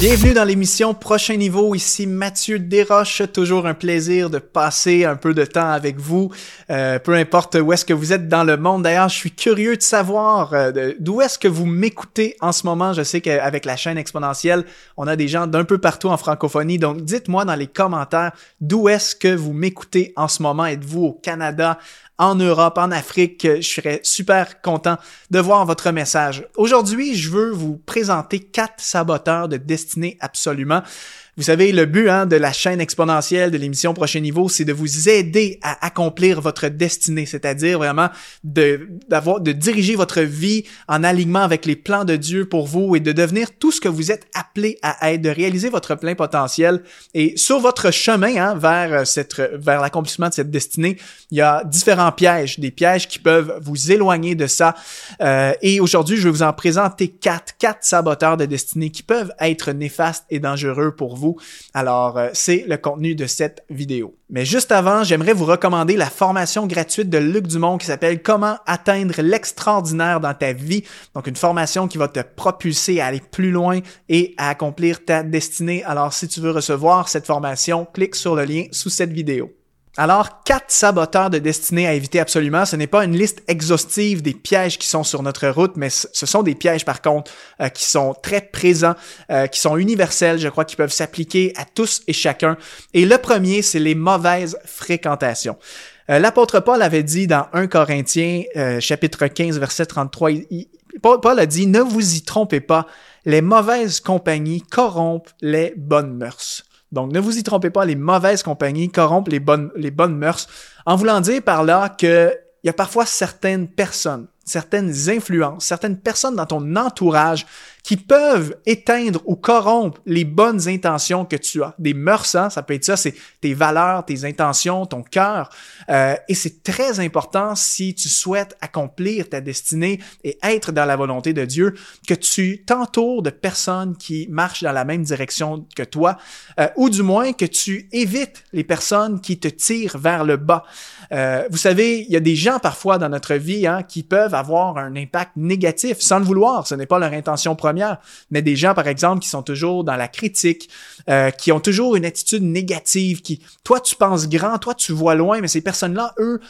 Bienvenue dans l'émission Prochain Niveau. Ici Mathieu Desroches. Toujours un plaisir de passer un peu de temps avec vous, euh, peu importe où est-ce que vous êtes dans le monde. D'ailleurs, je suis curieux de savoir euh, d'où est-ce que vous m'écoutez en ce moment. Je sais qu'avec la chaîne exponentielle, on a des gens d'un peu partout en francophonie. Donc, dites-moi dans les commentaires d'où est-ce que vous m'écoutez en ce moment. Êtes-vous au Canada, en Europe, en Afrique. Je serais super content de voir votre message. Aujourd'hui, je veux vous présenter quatre saboteurs de destinée absolument. Vous savez, le but hein, de la chaîne exponentielle de l'émission Prochain Niveau, c'est de vous aider à accomplir votre destinée, c'est-à-dire vraiment de, d'avoir, de diriger votre vie en alignement avec les plans de Dieu pour vous et de devenir tout ce que vous êtes appelé à être, de réaliser votre plein potentiel. Et sur votre chemin hein, vers, cette, vers l'accomplissement de cette destinée, il y a différents pièges, des pièges qui peuvent vous éloigner de ça. Euh, et aujourd'hui, je vais vous en présenter quatre, quatre saboteurs de destinée qui peuvent être néfastes et dangereux pour vous alors, euh, c'est le contenu de cette vidéo. Mais juste avant, j'aimerais vous recommander la formation gratuite de Luc Dumont qui s'appelle Comment atteindre l'extraordinaire dans ta vie. Donc, une formation qui va te propulser à aller plus loin et à accomplir ta destinée. Alors, si tu veux recevoir cette formation, clique sur le lien sous cette vidéo. Alors, quatre saboteurs de destinée à éviter absolument. Ce n'est pas une liste exhaustive des pièges qui sont sur notre route, mais ce sont des pièges par contre euh, qui sont très présents, euh, qui sont universels, je crois, qui peuvent s'appliquer à tous et chacun. Et le premier, c'est les mauvaises fréquentations. Euh, l'apôtre Paul avait dit dans 1 Corinthiens, chapitre 15, verset 33, Paul a dit, ne vous y trompez pas, les mauvaises compagnies corrompent les bonnes mœurs. Donc, ne vous y trompez pas, les mauvaises compagnies corrompent les bonnes, les bonnes mœurs, en voulant dire par là qu'il y a parfois certaines personnes, certaines influences, certaines personnes dans ton entourage qui peuvent éteindre ou corrompre les bonnes intentions que tu as. Des mœurs, hein, ça peut être ça, c'est tes valeurs, tes intentions, ton cœur. Euh, et c'est très important si tu souhaites accomplir ta destinée et être dans la volonté de Dieu, que tu t'entoures de personnes qui marchent dans la même direction que toi, euh, ou du moins que tu évites les personnes qui te tirent vers le bas. Euh, vous savez, il y a des gens parfois dans notre vie hein, qui peuvent avoir un impact négatif sans le vouloir. Ce n'est pas leur intention première mais des gens, par exemple, qui sont toujours dans la critique, euh, qui ont toujours une attitude négative, qui, toi, tu penses grand, toi, tu vois loin, mais ces personnes-là, eux,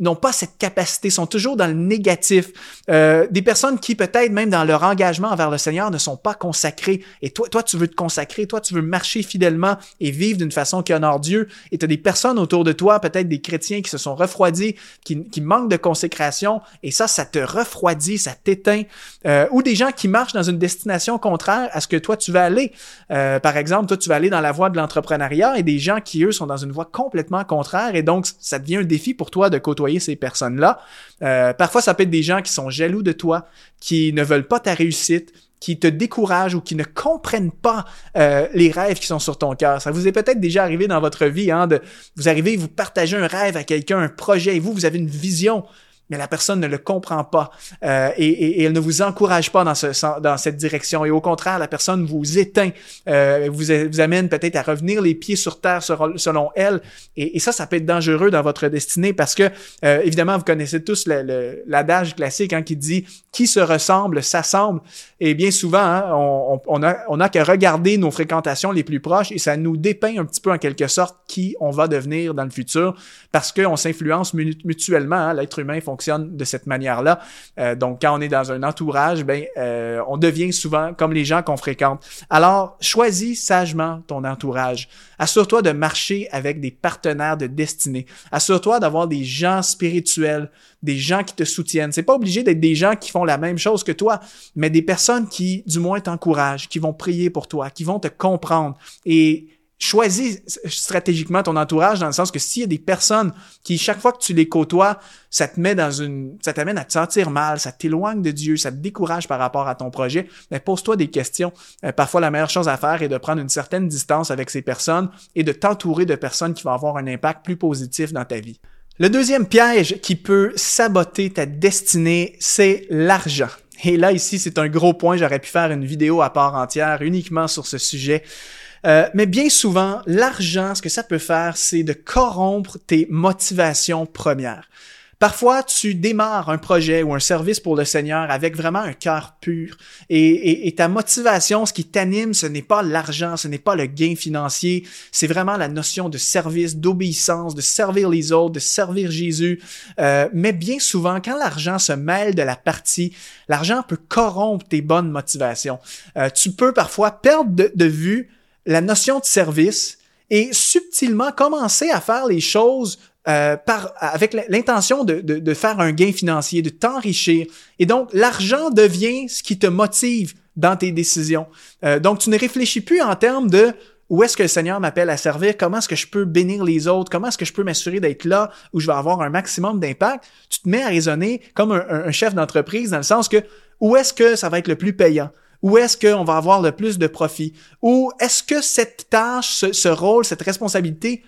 n'ont pas cette capacité, sont toujours dans le négatif. Euh, des personnes qui peut-être même dans leur engagement envers le Seigneur ne sont pas consacrées. Et toi, toi, tu veux te consacrer, toi, tu veux marcher fidèlement et vivre d'une façon qui honore Dieu. Et tu as des personnes autour de toi, peut-être des chrétiens qui se sont refroidis, qui, qui manquent de consécration. Et ça, ça te refroidit, ça t'éteint. Euh, ou des gens qui marchent dans une destination contraire à ce que toi, tu vas aller. Euh, par exemple, toi, tu vas aller dans la voie de l'entrepreneuriat et des gens qui, eux, sont dans une voie complètement contraire. Et donc, ça devient un défi pour toi de côtoyer ces personnes-là. Euh, parfois, ça peut être des gens qui sont jaloux de toi, qui ne veulent pas ta réussite, qui te découragent ou qui ne comprennent pas euh, les rêves qui sont sur ton cœur. Ça vous est peut-être déjà arrivé dans votre vie, hein, vous arrivez, vous partagez un rêve à quelqu'un, un projet, et vous, vous avez une vision, mais la personne ne le comprend pas euh, et, et, elle ne vous encourage pas dans, ce, dans cette direction. Et au contraire, la personne vous éteint, euh, vous, vous amène peut-être à revenir les pieds sur terre selon elle. Et, et, ça, ça peut être dangereux dans votre destinée parce que, euh, évidemment, vous connaissez tous l'adage classique hein, qui dit « qui se ressemble s'assemble ». Et bien souvent, hein, on, on, a, on a qu'à regarder nos fréquentations les plus proches et ça nous dépeint un petit peu en quelque sorte qui on va devenir dans le futur parce qu'on s'influence mutuellement. Hein, L'être humain de cette manière-là. Euh, donc, quand on est dans un entourage, ben, euh, on devient souvent comme les gens qu'on fréquente. Alors, choisis sagement ton entourage. Assure-toi de marcher avec des partenaires de destinée. Assure-toi d'avoir des gens spirituels, des gens qui te soutiennent. C'est pas obligé d'être des gens qui font la même chose que toi, mais des personnes qui, du moins, t'encouragent, qui vont prier pour toi, qui vont te comprendre. Et choisis stratégiquement ton entourage dans le sens que s'il y a des personnes qui, chaque fois que tu les côtoies, ça te met dans une, ça t'amène à te sentir mal, ça t'éloigne de Dieu, ça te décourage par rapport à ton projet, mais pose-toi des questions. Euh, parfois, la meilleure chose à faire est de prendre une certaine distance avec ces personnes et de t'entourer de personnes qui vont avoir un impact plus positif dans ta vie. Le deuxième piège qui peut saboter ta destinée, c'est l'argent. Et là, ici, c'est un gros point. J'aurais pu faire une vidéo à part entière uniquement sur ce sujet. Euh, mais bien souvent, l'argent, ce que ça peut faire, c'est de corrompre tes motivations premières. Parfois, tu démarres un projet ou un service pour le Seigneur avec vraiment un cœur pur. Et, ta motivation, ce qui t'anime, ce n'est pas l'argent, ce n'est pas le gain financier, c'est vraiment la notion de service, d'obéissance, de servir les autres, de servir Jésus. Euh, mais bien souvent, quand l'argent se mêle de la partie, l'argent peut corrompre tes bonnes motivations. Euh, tu peux parfois perdre de vue la notion de service et subtilement commencer à faire les choses euh, avec l'intention de, faire un gain financier, de t'enrichir. Et donc, l'argent devient ce qui te motive dans tes décisions. Euh, donc, tu ne réfléchis plus en termes de où est-ce que le Seigneur m'appelle à servir, comment est-ce que je peux bénir les autres, comment est-ce que je peux m'assurer d'être là où je vais avoir un maximum d'impact. Tu te mets à raisonner comme un chef d'entreprise dans le sens que où est-ce que ça va être le plus payant? Où est-ce qu'on va avoir le plus de profit? Ou est-ce que cette tâche, ce, rôle, cette responsabilité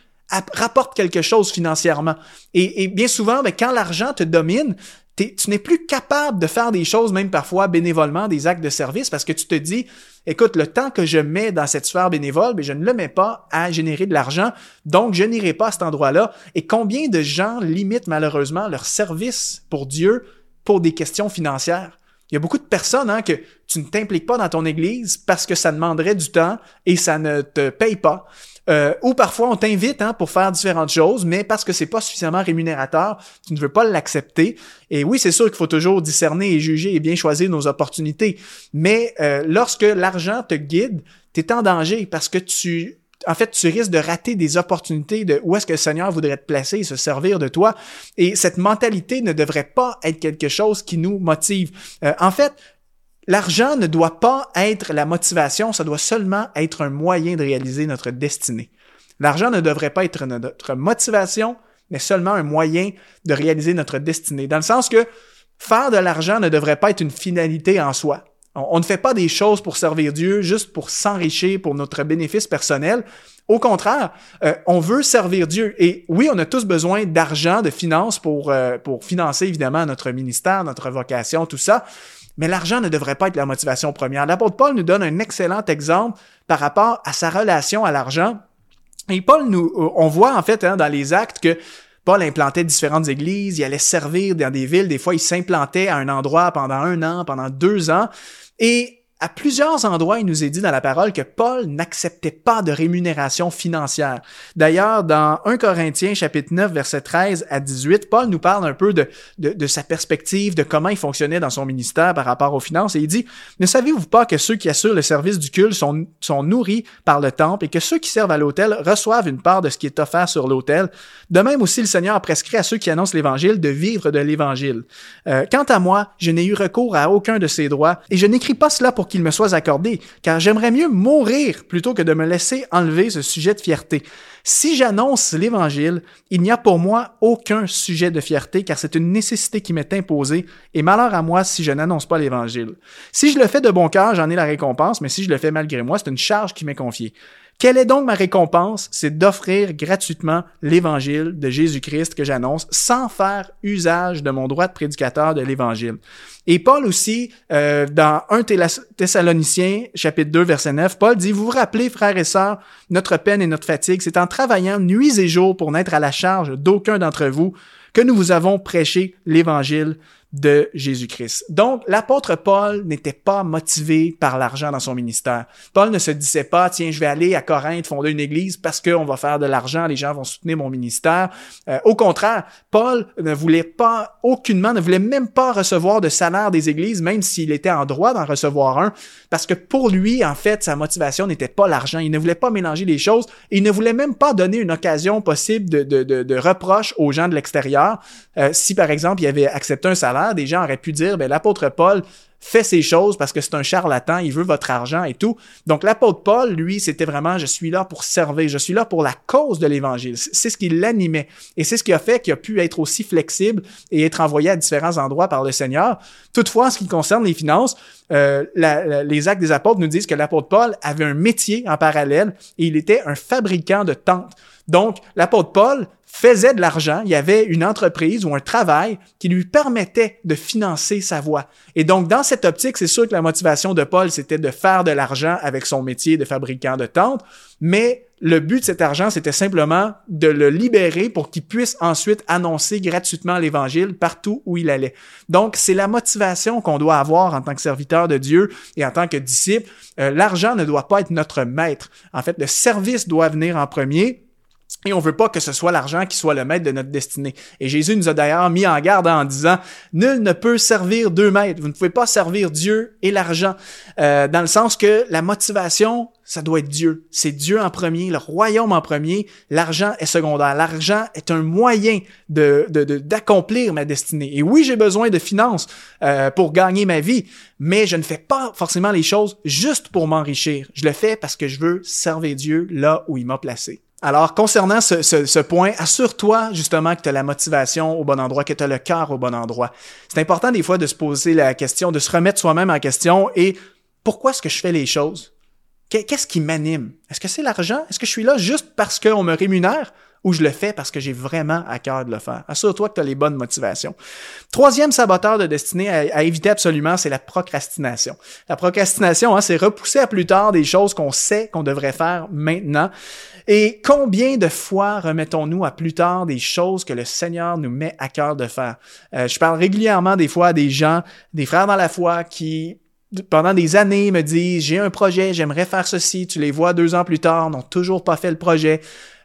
rapporte quelque chose financièrement? Et, bien souvent, ben, quand l'argent te domine, tu n'es plus capable de faire des choses, même parfois bénévolement, des actes de service, parce que tu te dis, écoute, le temps que je mets dans cette sphère bénévole, ben, je ne le mets pas à générer de l'argent, donc je n'irai pas à cet endroit-là. Et combien de gens limitent malheureusement leur service pour Dieu pour des questions financières? Il y a beaucoup de personnes hein, que tu ne t'impliques pas dans ton église parce que ça demanderait du temps et ça ne te paye pas. Euh, ou parfois on t'invite hein, pour faire différentes choses, mais parce que c'est pas suffisamment rémunérateur, tu ne veux pas l'accepter. Et oui, c'est sûr qu'il faut toujours discerner et juger et bien choisir nos opportunités. Mais euh, lorsque l'argent te guide, tu es en danger parce que tu en fait, tu risques de rater des opportunités de où est-ce que le Seigneur voudrait te placer et se servir de toi. Et cette mentalité ne devrait pas être quelque chose qui nous motive. Euh, en fait, L'argent ne doit pas être la motivation, ça doit seulement être un moyen de réaliser notre destinée. L'argent ne devrait pas être notre motivation, mais seulement un moyen de réaliser notre destinée. Dans le sens que faire de l'argent ne devrait pas être une finalité en soi. On, ne fait pas des choses pour servir Dieu, juste pour s'enrichir, pour notre bénéfice personnel. Au contraire, euh, on veut servir Dieu. Et oui, on a tous besoin d'argent, de finances pour, euh, pour financer évidemment notre ministère, notre vocation, tout ça. Mais l'argent ne devrait pas être la motivation première. L'apôtre Paul nous donne un excellent exemple par rapport à sa relation à l'argent. Et Paul nous, on voit en fait hein, dans les actes que Paul implantait différentes églises, il allait servir dans des villes, des fois il s'implantait à un endroit pendant un an, pendant deux ans, et à plusieurs endroits, il nous est dit dans la parole que Paul n'acceptait pas de rémunération financière. D'ailleurs, dans 1 Corinthiens chapitre 9 verset 13 à 18, Paul nous parle un peu de, de, sa perspective, de comment il fonctionnait dans son ministère par rapport aux finances, et il dit, ne savez-vous pas que ceux qui assurent le service du culte sont, sont nourris par le temple et que ceux qui servent à l'autel reçoivent une part de ce qui est offert sur l'autel? De même aussi, le Seigneur a prescrit à ceux qui annoncent l'Évangile de vivre de l'Évangile. Euh, quant à moi, je n'ai eu recours à aucun de ces droits, et je n'écris pas cela pour qu'il me soit accordé, car j'aimerais mieux mourir plutôt que de me laisser enlever ce sujet de fierté. Si j'annonce l'Évangile, il n'y a pour moi aucun sujet de fierté, car c'est une nécessité qui m'est imposée, et malheur à moi si je n'annonce pas l'Évangile. Si je le fais de bon cœur, j'en ai la récompense, mais si je le fais malgré moi, c'est une charge qui m'est confiée. Quelle est donc ma récompense? C'est d'offrir gratuitement l'évangile de Jésus-Christ que j'annonce sans faire usage de mon droit de prédicateur de l'évangile. Et Paul aussi, euh, dans 1 Thessaloniciens, chapitre 2, verset 9, Paul dit, vous vous rappelez, frères et sœurs, notre peine et notre fatigue, c'est en travaillant nuit et jour pour n'être à la charge d'aucun d'entre vous que nous vous avons prêché l'évangile de Jésus-Christ. Donc, l'apôtre Paul n'était pas motivé par l'argent dans son ministère. Paul ne se disait pas, tiens, je vais aller à Corinthe fonder une église parce qu'on va faire de l'argent, les gens vont soutenir mon ministère. Euh, au contraire, Paul ne voulait pas aucunement, ne voulait même pas recevoir de salaire des églises, même s'il était en droit d'en recevoir un, parce que pour lui, en fait, sa motivation n'était pas l'argent. Il ne voulait pas mélanger les choses il ne voulait même pas donner une occasion possible de reproche aux gens de l'extérieur. Euh, si, par exemple, il avait accepté un salaire, des gens auraient pu dire, ben, l'apôtre Paul fait ces choses parce que c'est un charlatan, il veut votre argent et tout. Donc l'apôtre Paul, lui, c'était vraiment, je suis là pour servir, je suis là pour la cause de l'évangile. C'est ce qui l'animait. Et c'est ce qui a fait qu'il a pu être aussi flexible et être envoyé à différents endroits par le Seigneur. Toutefois, en ce qui concerne les finances, euh, les actes des apôtres nous disent que l'apôtre Paul avait un métier en parallèle et il était un fabricant de tentes. Donc, l'apôtre Paul faisait de l'argent, il y avait une entreprise ou un travail qui lui permettait de financer sa voie. Et donc, dans cette optique, c'est sûr que la motivation de Paul, c'était de faire de l'argent avec son métier de fabricant de tentes, mais le but de cet argent, c'était simplement de le libérer pour qu'il puisse ensuite annoncer gratuitement l'Évangile partout où il allait. Donc, c'est la motivation qu'on doit avoir en tant que serviteur de Dieu et en tant que disciple. Euh, l'argent ne doit pas être notre maître. En fait, le service doit venir en premier et on veut pas que ce soit l'argent qui soit le maître de notre destinée. Et Jésus nous a d'ailleurs mis en garde en disant, nul ne peut servir deux maîtres. Vous ne pouvez pas servir Dieu et l'argent. Euh, dans le sens que la motivation, ça doit être Dieu. C'est Dieu en premier, le royaume en premier. L'argent est secondaire. L'argent est un moyen de, d'accomplir ma destinée. Et oui, j'ai besoin de finances euh, pour gagner ma vie, mais je ne fais pas forcément les choses juste pour m'enrichir. Je le fais parce que je veux servir Dieu là où il m'a placé. Alors, concernant ce, point, assure-toi justement que tu as la motivation au bon endroit, que tu as le cœur au bon endroit. C'est important des fois de se poser la question, de se remettre soi-même en question et pourquoi est-ce que je fais les choses? Qu'est-ce qui m'anime? Est-ce que c'est l'argent? Est-ce que je suis là juste parce qu'on me rémunère? Ou je le fais parce que j'ai vraiment à cœur de le faire. Assure-toi que tu as les bonnes motivations. Troisième saboteur de destinée à, éviter absolument, c'est la procrastination. La procrastination, hein, c'est repousser à plus tard des choses qu'on sait qu'on devrait faire maintenant. Et combien de fois remettons-nous à plus tard des choses que le Seigneur nous met à cœur de faire? Euh, je parle régulièrement des fois à des gens, des frères dans la foi qui pendant des années me disent j'ai un projet, j'aimerais faire ceci, tu les vois deux ans plus tard, n'ont toujours pas fait le projet.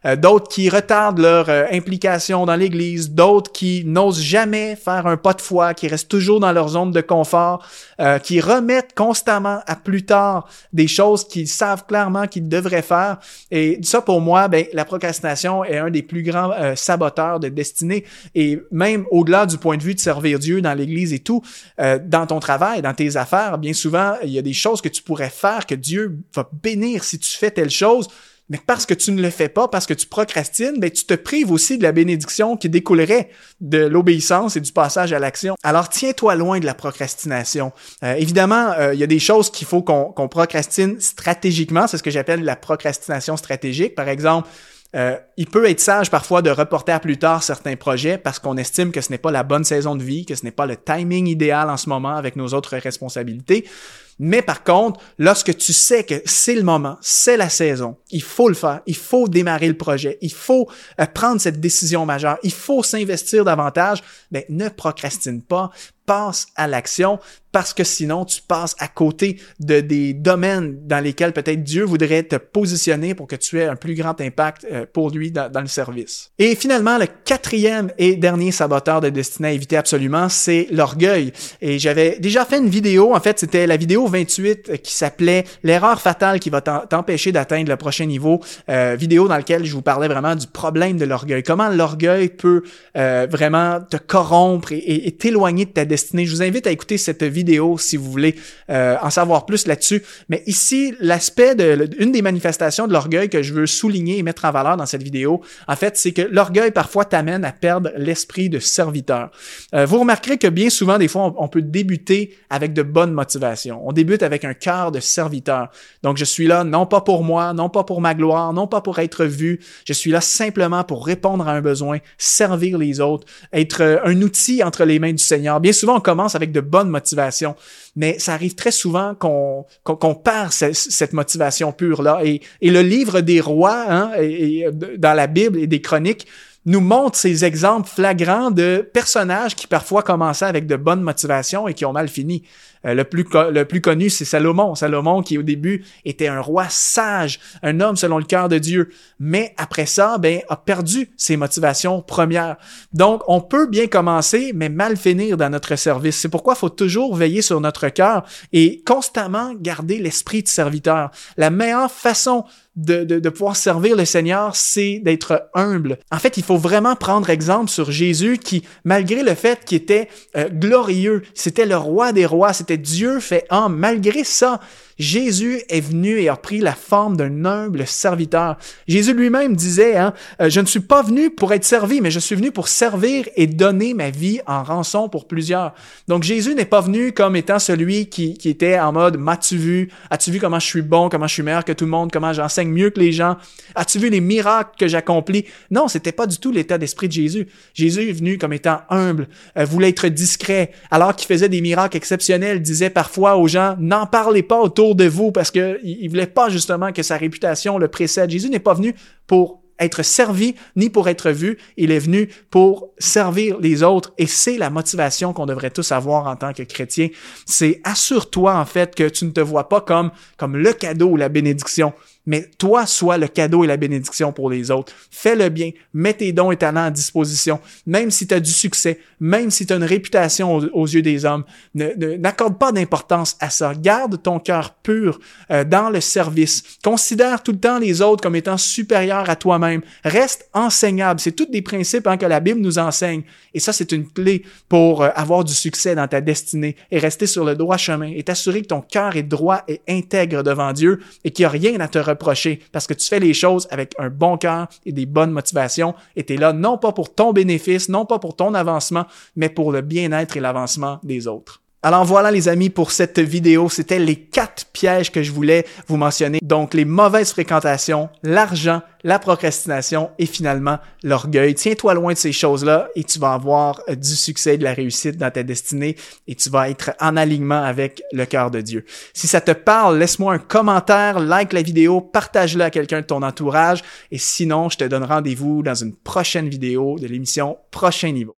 Euh, d'autres qui retardent leur euh, implication dans l'Église, d'autres qui n'osent jamais faire un pas de foi, qui restent toujours dans leur zone de confort, euh, qui remettent constamment à plus tard des choses qu'ils savent clairement qu'ils devraient faire. Et ça, pour moi, ben, la procrastination est un des plus grands saboteurs de destinée. Et même au-delà du point de vue de servir Dieu dans l'Église et tout, dans ton travail, dans tes affaires, bien souvent, il y a des choses que tu pourrais faire que Dieu va bénir si tu fais telle chose mais parce que tu ne le fais pas, parce que tu procrastines, ben, tu te prives aussi de la bénédiction qui découlerait de l'obéissance et du passage à l'action. Alors tiens-toi loin de la procrastination. Euh, évidemment, euh, il y a des choses qu'il faut qu'on procrastine stratégiquement, c'est ce que j'appelle la procrastination stratégique. Par exemple, euh, il peut être sage parfois de reporter à plus tard certains projets parce qu'on estime que ce n'est pas la bonne saison de vie, que ce n'est pas le timing idéal en ce moment avec nos autres responsabilités. Mais par contre, lorsque tu sais que c'est le moment, c'est la saison, il faut le faire, il faut démarrer le projet, il faut euh, prendre cette décision majeure, il faut s'investir davantage, ben, ne procrastine pas, passe à l'action parce que sinon tu passes à côté de des domaines dans lesquels peut-être Dieu voudrait te positionner pour que tu aies un plus grand impact euh, pour lui dans, le service. Et finalement, le quatrième et dernier saboteur de destinée à éviter absolument, c'est l'orgueil. Et j'avais déjà fait une vidéo, en fait c'était la vidéo 28 euh, qui s'appelait l'erreur fatale qui va t'empêcher d'atteindre le prochain niveau, euh, vidéo dans laquelle je vous parlais vraiment du problème de l'orgueil, comment l'orgueil peut vraiment te corrompre et t'éloigner de ta destinée je vous invite à écouter cette vidéo si vous voulez euh, en savoir plus là-dessus. Mais ici, l'aspect de une des manifestations de l'orgueil que je veux souligner et mettre en valeur dans cette vidéo, en fait, c'est que l'orgueil parfois t'amène à perdre l'esprit de serviteur. Euh, vous remarquerez que bien souvent, des fois, on, peut débuter avec de bonnes motivations. On débute avec un cœur de serviteur. Donc, je suis là non pas pour moi, non pas pour ma gloire, non pas pour être vu. Je suis là simplement pour répondre à un besoin, servir les autres, être un outil entre les mains du Seigneur. Bien souvent, souvent, on commence avec de bonnes motivations, mais ça arrive très souvent qu'on perd cette motivation pure-là. Et, et le livre des rois, hein, et, dans la Bible et des chroniques, nous montre ces exemples flagrants de personnages qui parfois commençaient avec de bonnes motivations et qui ont mal fini. Euh, le, plus le plus connu, c'est Salomon. Salomon qui au début était un roi sage, un homme selon le cœur de Dieu, mais après ça, ben, a perdu ses motivations premières. Donc, on peut bien commencer, mais mal finir dans notre service. C'est pourquoi il faut toujours veiller sur notre cœur et constamment garder l'esprit de serviteur. La meilleure façon de, pouvoir servir le Seigneur, c'est d'être humble. En fait, il faut vraiment prendre exemple sur Jésus qui, malgré le fait qu'il était euh, glorieux, c'était le roi des rois, c'était Dieu fait homme, malgré ça, Jésus est venu et a pris la forme d'un humble serviteur. Jésus lui-même disait, hein, euh, je ne suis pas venu pour être servi, mais je suis venu pour servir et donner ma vie en rançon pour plusieurs. Donc Jésus n'est pas venu comme étant celui qui, qui était en mode, m'as-tu vu? As-tu vu comment je suis bon, comment je suis meilleur que tout le monde, comment j'enseigne mieux que les gens? As-tu vu les miracles que j'accomplis? Non, c'était pas du tout l'état d'esprit de Jésus. Jésus est venu comme étant humble, euh, voulait être discret, alors qu'il faisait des miracles exceptionnels, disait parfois aux gens, n'en parlez pas autour de vous parce que il voulait pas justement que sa réputation le précède. Jésus n'est pas venu pour être servi ni pour être vu. Il est venu pour servir les autres et c'est la motivation qu'on devrait tous avoir en tant que chrétien. C'est assure-toi en fait que tu ne te vois pas comme le cadeau ou la bénédiction, mais toi, sois le cadeau et la bénédiction pour les autres. Fais le bien, mets tes dons et talents à disposition, même si tu as du succès, même si tu as une réputation aux, yeux des hommes. N'accorde pas d'importance à ça. Garde ton cœur pur euh, dans le service. Considère tout le temps les autres comme étant supérieurs à toi-même. Reste enseignable. C'est tous des principes hein, que la Bible nous enseigne. Et ça, c'est une clé pour euh, avoir du succès dans ta destinée et rester sur le droit chemin et t'assurer que ton cœur est droit et intègre devant Dieu et qu'il n'y a rien à te parce que tu fais les choses avec un bon cœur et des bonnes motivations et tu es là non pas pour ton bénéfice, non pas pour ton avancement, mais pour le bien-être et l'avancement des autres. Alors voilà les amis pour cette vidéo, c'était les quatre pièges que je voulais vous mentionner. Donc les mauvaises fréquentations, l'argent, la procrastination et finalement l'orgueil. Tiens-toi loin de ces choses-là et tu vas avoir euh, du succès, de la réussite dans ta destinée et tu vas être en alignement avec le cœur de Dieu. Si ça te parle, laisse-moi un commentaire, like la vidéo, partage-la à quelqu'un de ton entourage et sinon, je te donne rendez-vous dans une prochaine vidéo de l'émission Prochain Niveau.